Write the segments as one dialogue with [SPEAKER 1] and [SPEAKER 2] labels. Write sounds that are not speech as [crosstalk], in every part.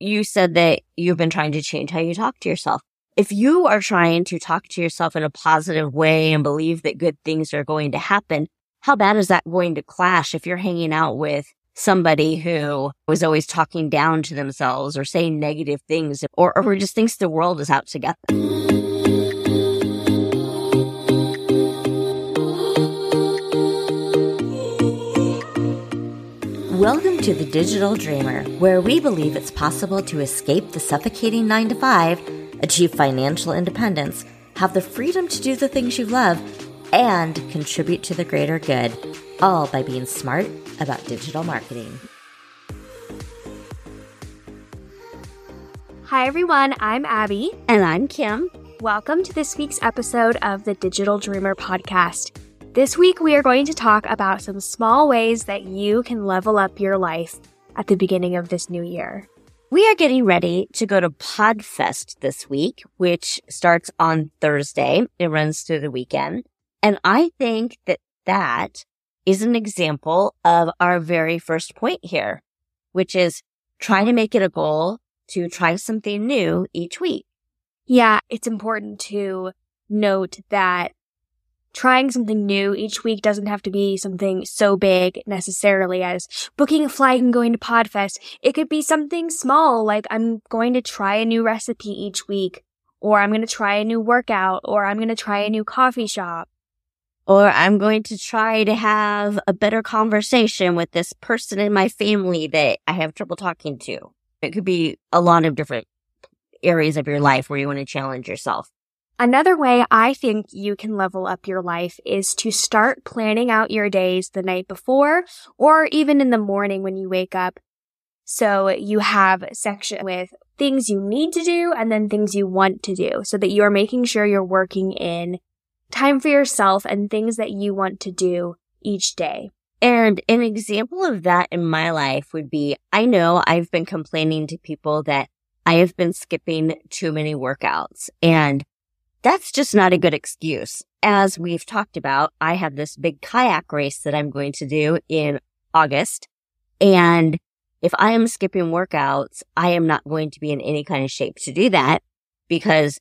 [SPEAKER 1] you said that you've been trying to change how you talk to yourself. If you are trying to talk to yourself in a positive way and believe that good things are going to happen, how bad is that going to clash if you're hanging out with somebody who was always talking down to themselves or saying negative things or, or just thinks the world is out to get them? Welcome to the Digital Dreamer, where we believe it's possible to escape the suffocating 9 to 5, achieve financial independence, have the freedom to do the things you love, and contribute to the greater good, all by being smart about digital marketing.
[SPEAKER 2] Hi, everyone. I'm Abby.
[SPEAKER 1] And I'm Kim.
[SPEAKER 2] Welcome to this week's episode of the Digital Dreamer podcast. This week, we are going to talk about some small ways that you can level up your life at the beginning of this new year.
[SPEAKER 1] We are getting ready to go to Podfest this week, which starts on Thursday. It runs through the weekend. And I think that that is an example of our very first point here, which is try to make it a goal to try something new each week.
[SPEAKER 2] Yeah, it's important to note that trying something new each week doesn't have to be something so big necessarily as booking a flight and going to Podfest. It could be something small, like I'm going to try a new recipe each week, or I'm going to try a new workout, or I'm going to try a new coffee shop.
[SPEAKER 1] Or I'm going to try to have a better conversation with this person in my family that I have trouble talking to. It could be a lot of different areas of your life where you want to challenge yourself.
[SPEAKER 2] Another way I think you can level up your life is to start planning out your days the night before or even in the morning when you wake up. So you have section with things you need to do and then things you want to do so that you are making sure you're working in time for yourself and things that you want to do each day.
[SPEAKER 1] And an example of that in my life would be I know I've been complaining to people that I have been skipping too many workouts and that's just not a good excuse. As we've talked about, I have this big kayak race that I'm going to do in August. And if I am skipping workouts, I am not going to be in any kind of shape to do that because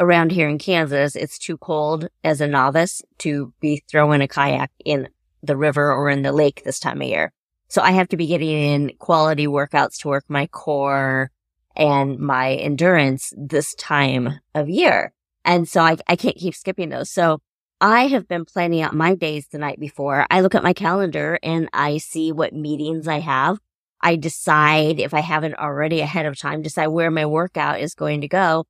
[SPEAKER 1] around here in Kansas, it's too cold as a novice to be throwing a kayak in the river or in the lake this time of year. So I have to be getting in quality workouts to work my core and my endurance this time of year. And so I, I can't keep skipping those. So I have been planning out my days the night before. I look at my calendar and I see what meetings I have. I decide if I haven't already ahead of time, decide where my workout is going to go.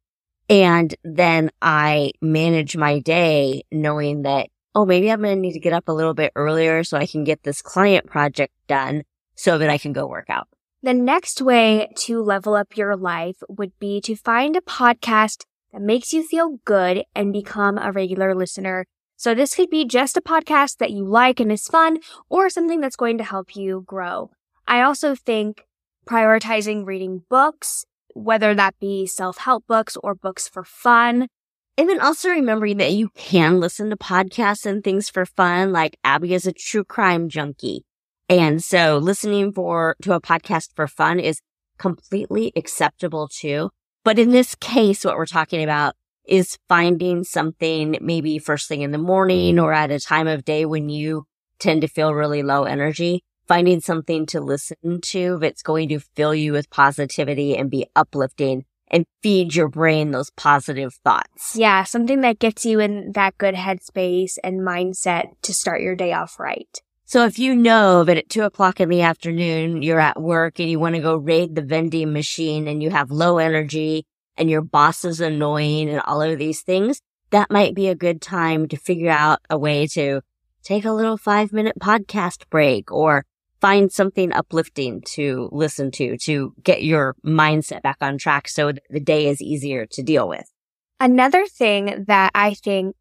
[SPEAKER 1] And then I manage my day knowing that, oh, maybe I'm going to need to get up a little bit earlier so I can get this client project done so that I can go work out.
[SPEAKER 2] The next way to level up your life would be to find a podcast that makes you feel good and become a regular listener. So this could be just a podcast that you like and is fun or something that's going to help you grow. I also think prioritizing reading books, whether that be self-help books or books for fun.
[SPEAKER 1] And then also remembering that you can listen to podcasts and things for fun. Like Abby is a true crime junkie. And so listening for, to a podcast for fun is completely acceptable too. But in this case, what we're talking about is finding something maybe first thing in the morning or at a time of day when you tend to feel really low energy, finding something to listen to that's going to fill you with positivity and be uplifting and feed your brain those positive thoughts.
[SPEAKER 2] Yeah, something that gets you in that good headspace and mindset to start your day off right.
[SPEAKER 1] So if you know that at two o'clock in the afternoon, you're at work and you want to go raid the vending machine and you have low energy and your boss is annoying and all of these things, that might be a good time to figure out a way to take a little five minute podcast break or find something uplifting to listen to to get your mindset back on track so the day is easier to deal with.
[SPEAKER 2] Another thing that I think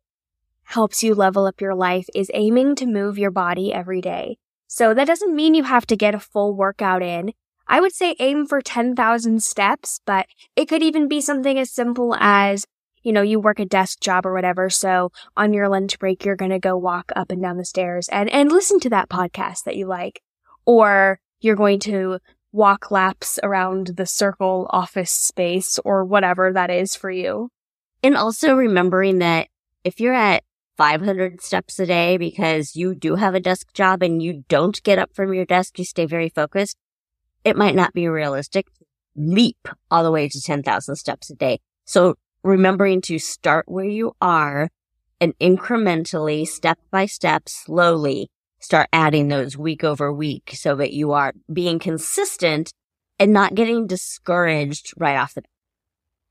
[SPEAKER 2] helps you level up your life is aiming to move your body every day. So that doesn't mean you have to get a full workout in. I would say aim for 10,000 steps, but it could even be something as simple as, you know, you work a desk job or whatever. So on your lunch break, you're going to go walk up and down the stairs and, and listen to that podcast that you like. Or you're going to walk laps around the circle office space or whatever that is for you.
[SPEAKER 1] And also remembering that if you're at 500 steps a day because you do have a desk job and you don't get up from your desk, you stay very focused, it might not be realistic leap all the way to 10,000 steps a day. So remembering to start where you are and incrementally, step by step, slowly start adding those week over week so that you are being consistent and not getting discouraged right off the bat.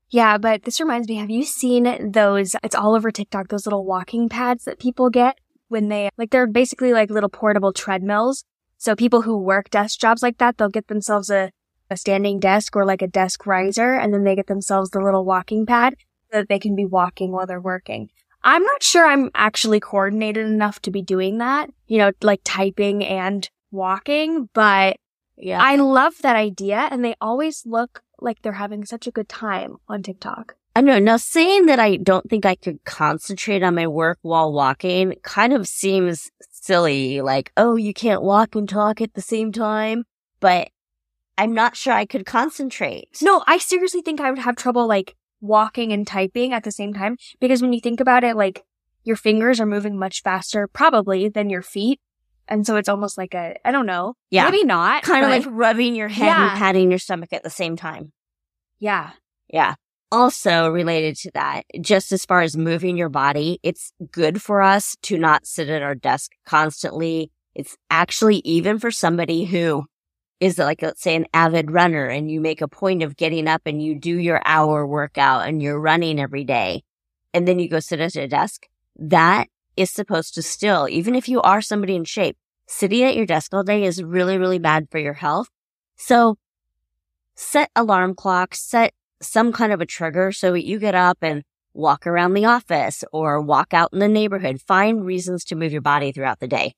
[SPEAKER 2] Yeah, but this reminds me, have you seen those? It's all over TikTok, those little walking pads that people get when they, like, they're basically like little portable treadmills. So people who work desk jobs like that, they'll get themselves a, a standing desk or like a desk riser, and then they get themselves the little walking pad so that they can be walking while they're working. I'm not sure I'm actually coordinated enough to be doing that, you know, like typing and walking, but yeah. I love that idea and they always look like they're having such a good time on TikTok.
[SPEAKER 1] I know. Now saying that I don't think I could concentrate on my work while walking kind of seems silly. Like, oh, you can't walk and talk at the same time, but I'm not sure I could concentrate.
[SPEAKER 2] No, I seriously think I would have trouble like walking and typing at the same time because when you think about it, like your fingers are moving much faster probably than your feet. And so it's almost like a, I don't know. Yeah. Maybe not.
[SPEAKER 1] Kind of like rubbing your head yeah. and patting your stomach at the same time.
[SPEAKER 2] Yeah.
[SPEAKER 1] Yeah. Also related to that, just as far as moving your body, it's good for us to not sit at our desk constantly. It's actually even for somebody who is like, let's say an avid runner and you make a point of getting up and you do your hour workout and you're running every day and then you go sit at a desk. That is supposed to still, even if you are somebody in shape, sitting at your desk all day is really, really bad for your health. So set alarm clocks, set some kind of a trigger so you get up and walk around the office or walk out in the neighborhood. Find reasons to move your body throughout the day.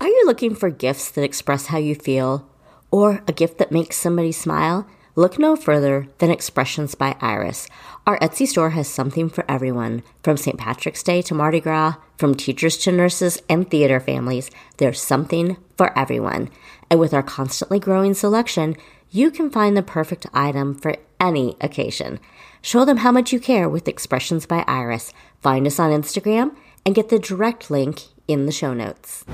[SPEAKER 1] Are you looking for gifts that express how you feel or a gift that makes somebody smile? Look no further than Expressions by Iris. Our Etsy store has something for everyone, from St. Patrick's Day to Mardi Gras, from teachers to nurses and theater families. There's something for everyone. And with our constantly growing selection, you can find the perfect item for any occasion. Show them how much you care with Expressions by Iris. Find us on Instagram and get the direct link in the show notes.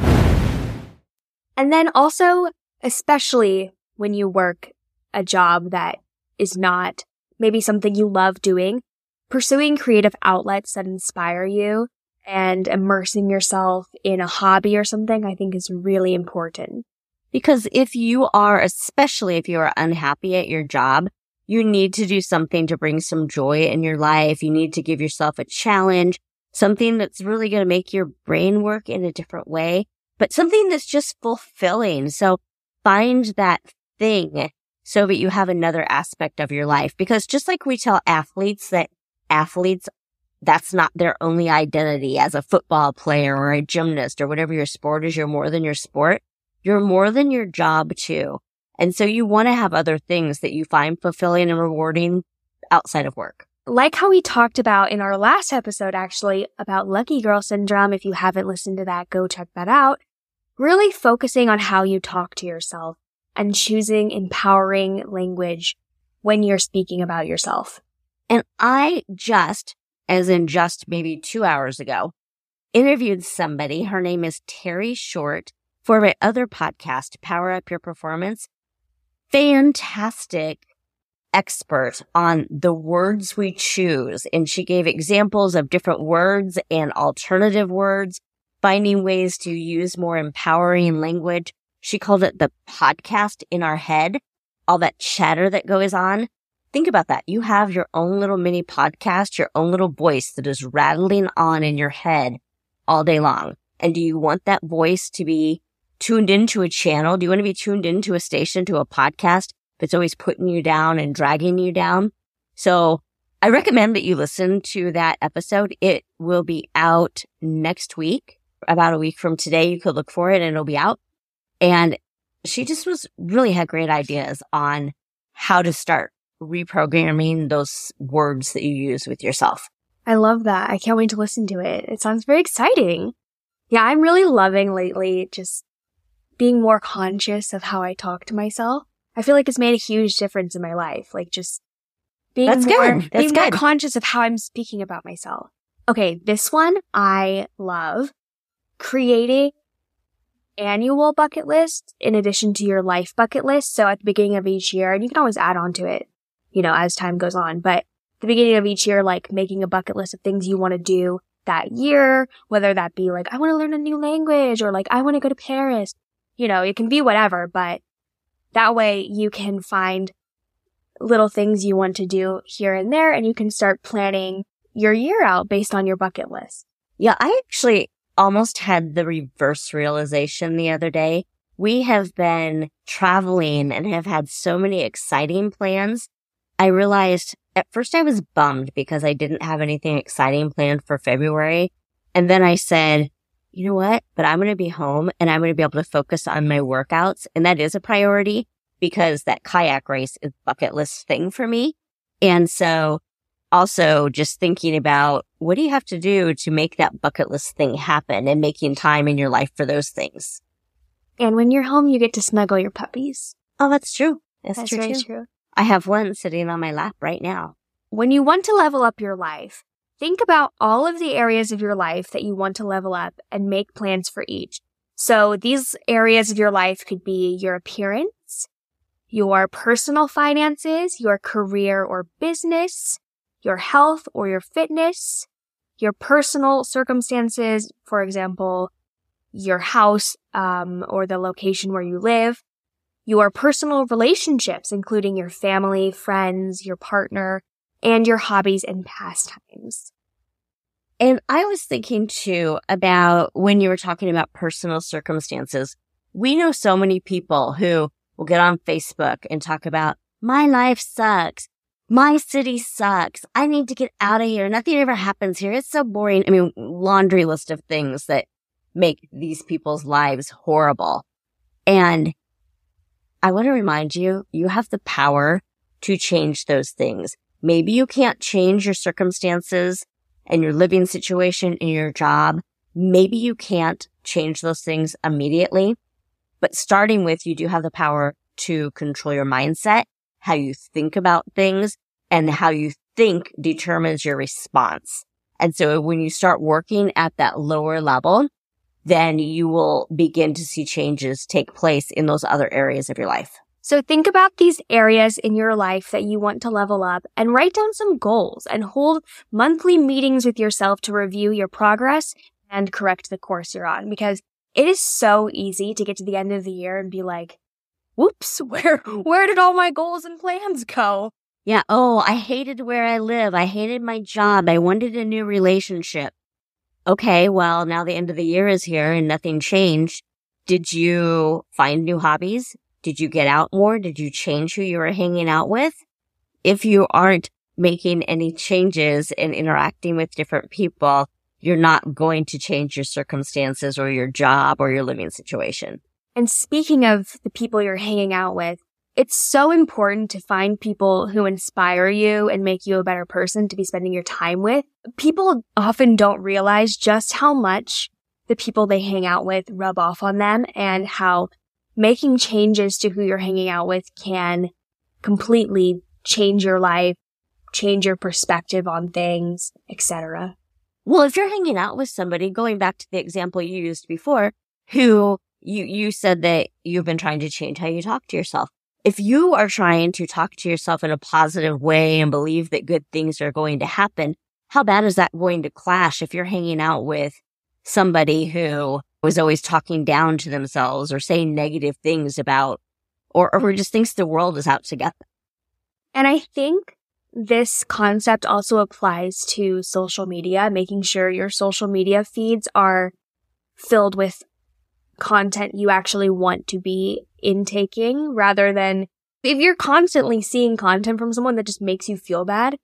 [SPEAKER 2] And then also, especially when you work a job that is not maybe something you love doing, pursuing creative outlets that inspire you and immersing yourself in a hobby or something, I think is really important.
[SPEAKER 1] Because if you are, especially if you are unhappy at your job, you need to do something to bring some joy in your life. You need to give yourself a challenge, something that's really going to make your brain work in a different way, but something that's just fulfilling. So find that thing so that you have another aspect of your life. Because just like we tell athletes that athletes, that's not their only identity as a football player or a gymnast or whatever your sport is. You're more than your sport. You're more than your job too. And so you want to have other things that you find fulfilling and rewarding outside of work.
[SPEAKER 2] Like how we talked about in our last episode, actually, about lucky girl syndrome. If you haven't listened to that, go check that out. Really focusing on how you talk to yourself and choosing empowering language when you're speaking about yourself.
[SPEAKER 1] And I just, as in just maybe two hours ago, interviewed somebody. Her name is Terry Short for my other podcast, Power Up Your Performance. Fantastic expert on the words we choose. And she gave examples of different words and alternative words, finding ways to use more empowering language she called it the podcast in our head, all that chatter that goes on. Think about that. You have your own little mini podcast, your own little voice that is rattling on in your head all day long. And do you want that voice to be tuned into a channel? Do you want to be tuned into a station, to a podcast that's always putting you down and dragging you down? So I recommend that you listen to that episode. It will be out next week, about a week from today. You could look for it and it'll be out. And she just was really had great ideas on how to start reprogramming those words that you use with yourself.
[SPEAKER 2] I love that. I can't wait to listen to it. It sounds very exciting. Yeah, I'm really loving lately just being more conscious of how I talk to myself. I feel like it's made a huge difference in my life. Like just being
[SPEAKER 1] That's
[SPEAKER 2] more,
[SPEAKER 1] good. That's
[SPEAKER 2] being more conscious of how I'm speaking about myself. Okay, this one I love. Creating annual bucket list in addition to your life bucket list. So at the beginning of each year, and you can always add on to it, you know, as time goes on, but the beginning of each year, like making a bucket list of things you want to do that year, whether that be like, I want to learn a new language or like, I want to go to Paris. You know, it can be whatever, but that way you can find little things you want to do here and there and you can start planning your year out based on your bucket list.
[SPEAKER 1] Yeah, I actually almost had the reverse realization the other day. We have been traveling and have had so many exciting plans. I realized at first I was bummed because I didn't have anything exciting planned for February. And then I said, you know what? But I'm going to be home and I'm going to be able to focus on my workouts. And that is a priority because that kayak race is bucket list thing for me. And so also just thinking about what do you have to do to make that bucket list thing happen and making time in your life for those things.
[SPEAKER 2] And when you're home, you get to snuggle your puppies.
[SPEAKER 1] Oh, that's true. That's,
[SPEAKER 2] That's
[SPEAKER 1] true
[SPEAKER 2] very
[SPEAKER 1] too.
[SPEAKER 2] true.
[SPEAKER 1] I have one sitting on my lap right now.
[SPEAKER 2] When you want to level up your life, think about all of the areas of your life that you want to level up and make plans for each. So these areas of your life could be your appearance, your personal finances, your career or business, your health or your fitness, your personal circumstances, for example, your house um, or the location where you live, your personal relationships, including your family, friends, your partner, and your hobbies and pastimes.
[SPEAKER 1] And I was thinking too about when you were talking about personal circumstances. We know so many people who will get on Facebook and talk about my life sucks. My city sucks. I need to get out of here. Nothing ever happens here. It's so boring. I mean, laundry list of things that make these people's lives horrible. And I want to remind you, you have the power to change those things. Maybe you can't change your circumstances and your living situation and your job. Maybe you can't change those things immediately, but starting with you do have the power to control your mindset, how you think about things and how you think determines your response. And so when you start working at that lower level, then you will begin to see changes take place in those other areas of your life.
[SPEAKER 2] So think about these areas in your life that you want to level up and write down some goals and hold monthly meetings with yourself to review your progress and correct the course you're on because it is so easy to get to the end of the year and be like, whoops, [laughs] where, mm. where did all my goals and plans go?
[SPEAKER 1] Yeah. Oh, I hated where I live. I hated my job. I wanted a new relationship. Okay. Well, now the end of the year is here and nothing changed. Did you find new hobbies? Did you get out more? Did you change who you were hanging out with? If you aren't making any changes and interacting with different people, you're not going to change your circumstances or your job or your living situation.
[SPEAKER 2] And speaking of the people you're hanging out with, it's so important to find people who inspire you and make you a better person to be spending your time with. People often don't realize just how much the people they hang out with rub off on them and how making changes to who you're hanging out with can completely change your life, change your perspective on things, etc.
[SPEAKER 1] Well, if you're hanging out with somebody, going back to the example you used before, who you, you said that you've been trying to change how you talk to yourself. If you are trying to talk to yourself in a positive way and believe that good things are going to happen, how bad is that going to clash if you're hanging out with somebody who was always talking down to themselves or saying negative things about, or, or just thinks the world is out to get them?
[SPEAKER 2] And I think this concept also applies to social media, making sure your social media feeds are filled with content you actually want to be intaking rather than if you're constantly seeing content from someone that just makes you feel bad,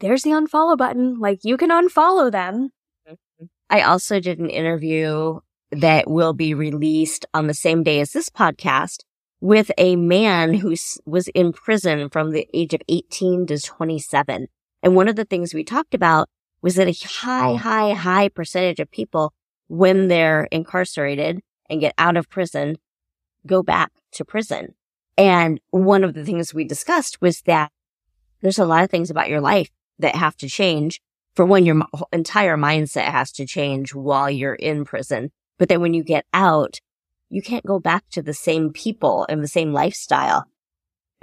[SPEAKER 2] there's the unfollow button. Like you can unfollow them. Mm-hmm.
[SPEAKER 1] I also did an interview that will be released on the same day as this podcast with a man who was in prison from the age of 18 to 27. And one of the things we talked about was that a high, high, high percentage of people when they're incarcerated and get out of prison, go back to prison. And one of the things we discussed was that there's a lot of things about your life that have to change. For one, your entire mindset has to change while you're in prison. But then when you get out, you can't go back to the same people and the same lifestyle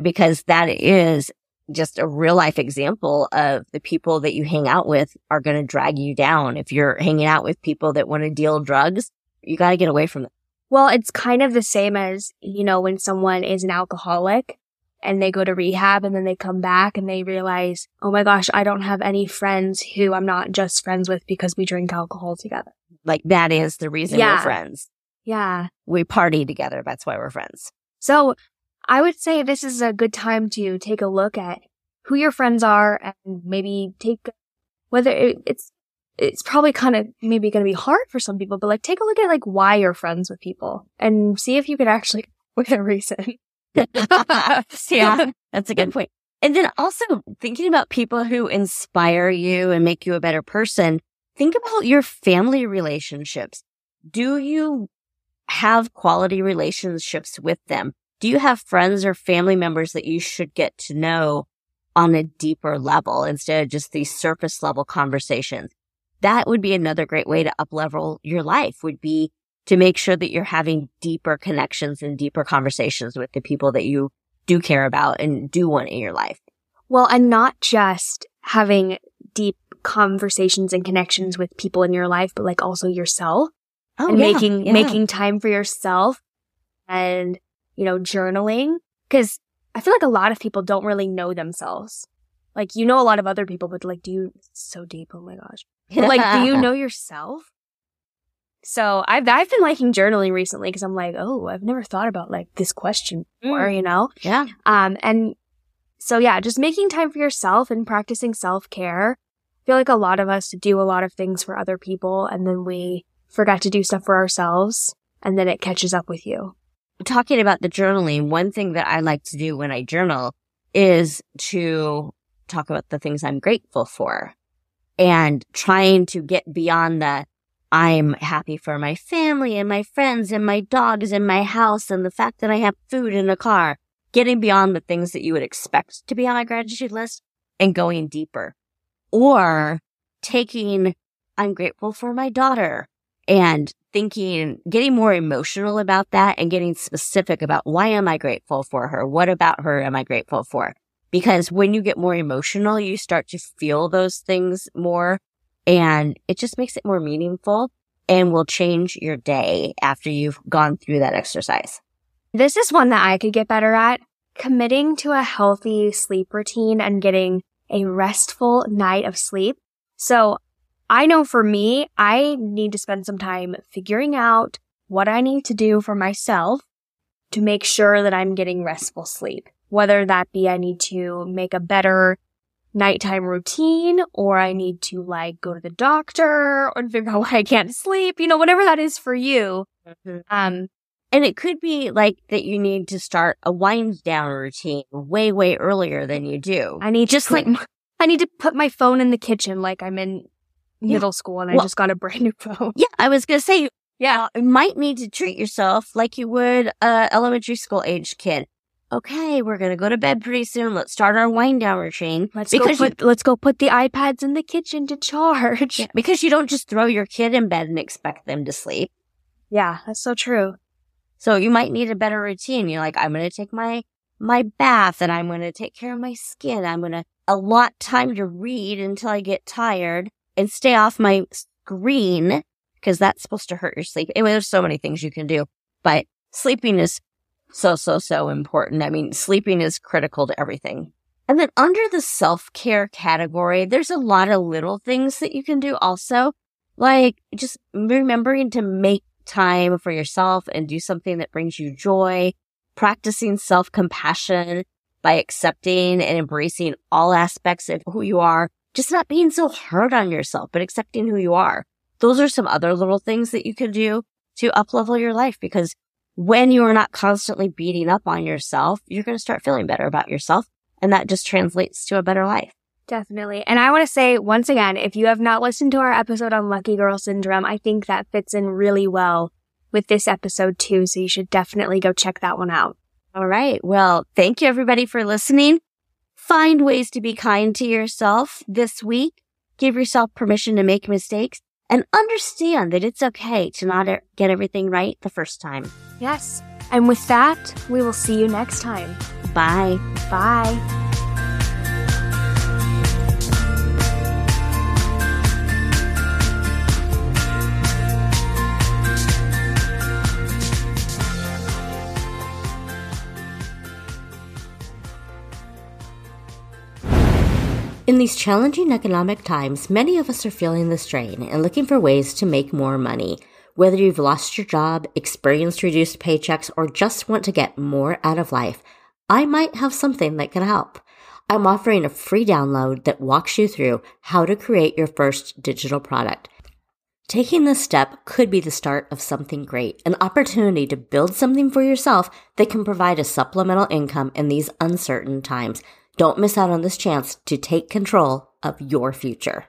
[SPEAKER 1] because that is just a real life example of the people that you hang out with are going to drag you down. If you're hanging out with people that want to deal drugs, you got to get away from them.
[SPEAKER 2] Well, it's kind of the same as, you know, when someone is an alcoholic and they go to rehab and then they come back and they realize, oh my gosh, I don't have any friends who I'm not just friends with because we drink alcohol together.
[SPEAKER 1] Like that is the reason
[SPEAKER 2] Yeah.
[SPEAKER 1] we're friends.
[SPEAKER 2] Yeah.
[SPEAKER 1] We party together. That's why we're friends.
[SPEAKER 2] So I would say this is a good time to take a look at who your friends are and maybe take whether it, it's it's probably kind of maybe going to be hard for some people, but like take a look at like why you're friends with people and see if you could actually [laughs] with a reason. [laughs]
[SPEAKER 1] yeah, that's a [laughs] good point. And then also thinking about people who inspire you and make you a better person, think about your family relationships. Do you have quality relationships with them? Do you have friends or family members that you should get to know on a deeper level instead of just these surface level conversations? That would be another great way to up level your life would be to make sure that you're having deeper connections and deeper conversations with the people that you do care about and do want in your life.
[SPEAKER 2] Well, and not just having deep conversations and connections with people in your life, but like also yourself
[SPEAKER 1] Oh,
[SPEAKER 2] and
[SPEAKER 1] yeah,
[SPEAKER 2] making
[SPEAKER 1] yeah.
[SPEAKER 2] making time for yourself and you know journaling because I feel like a lot of people don't really know themselves. Like you know a lot of other people, but like do you so deep? Oh my gosh! But like, do you [laughs] know yourself? So I've I've been liking journaling recently because I'm like, oh, I've never thought about like this question before,
[SPEAKER 1] Mm.
[SPEAKER 2] you know.
[SPEAKER 1] yeah.
[SPEAKER 2] Um, and so yeah, just making time for yourself and practicing self care. I feel like a lot of us do a lot of things for other people and then we forget to do stuff for ourselves and then it catches up with you.
[SPEAKER 1] Talking about the journaling, one thing that I like to do when I journal is to talk about the things I'm grateful for and trying to get beyond the I'm happy for my family and my friends and my dogs and my house and the fact that I have food in a car, getting beyond the things that you would expect to be on a gratitude list and going deeper. Or taking I'm grateful for my daughter and thinking, getting more emotional about that and getting specific about why am I grateful for her? What about her am I grateful for? Because when you get more emotional, you start to feel those things more and it just makes it more meaningful and will change your day after you've gone through that exercise.
[SPEAKER 2] This is one that I could get better at. Committing to a healthy sleep routine and getting a restful night of sleep. So I know for me, I need to spend some time figuring out what I need to do for myself to make sure that I'm getting restful sleep. Whether that be I need to make a better nighttime routine or I need to like go to the doctor or figure out why I can't sleep, you know, whatever that is for you. Um,
[SPEAKER 1] And it could be like that you need to start a wind down routine way, way earlier than you do.
[SPEAKER 2] I need
[SPEAKER 1] Just
[SPEAKER 2] just like [laughs] I need to put my phone in the kitchen like I'm in
[SPEAKER 1] Yeah.
[SPEAKER 2] middle school and I just got a brand new [laughs] phone.
[SPEAKER 1] Yeah, I was going to say,
[SPEAKER 2] Yeah.
[SPEAKER 1] Uh, you might need to treat yourself like you would a elementary school age kid. Okay, we're going to go to bed pretty soon. Let's start our wind down routine.
[SPEAKER 2] Let's go
[SPEAKER 1] you-
[SPEAKER 2] let's go put the iPads in the kitchen to charge.
[SPEAKER 1] Yeah, because you don't just throw your kid in bed and expect them to sleep.
[SPEAKER 2] Yeah, that's so true.
[SPEAKER 1] So you might need a better routine. You're like, I'm going to take my, my bath and I'm going to take care of my skin. I'm going to allot time to read until I get tired and stay off my screen because that's supposed to hurt your sleep. Anyway, there's so many things you can do, but sleeping is so, so, so important. I mean, sleeping is critical to everything. And then under the self care category, there's a lot of little things that you can do also, like just remembering to make time for yourself and do something that brings you joy, practicing self compassion by accepting and embracing all aspects of who you are, just not being so hard on yourself, but accepting who you are. Those are some other little things that you can do to uplevel your life because when you are not constantly beating up on yourself, you're going to start feeling better about yourself. And that just translates to a better life.
[SPEAKER 2] Definitely. And I want to say once again, if you have not listened to our episode on Lucky Girl Syndrome, I think that fits in really well with this episode too. So you should definitely go check that one out.
[SPEAKER 3] All right. Well, thank you everybody for listening. Find ways to be kind to yourself this week. Give yourself permission to make mistakes and understand that it's okay to not get everything right the first time.
[SPEAKER 2] Yes. And with that, we will see you next time.
[SPEAKER 3] Bye.
[SPEAKER 2] Bye.
[SPEAKER 3] In these challenging economic times, many of us are feeling the strain and looking for ways to make more money. Whether you've lost your job, experienced reduced paychecks, or just want to get more out of life, I might have something that can help. I'm offering a free download that walks you through how to create your first digital product. Taking this step could be the start of something great, an opportunity to build something for yourself that can provide a supplemental income in these uncertain times. Don't miss out on this chance to take control of your future.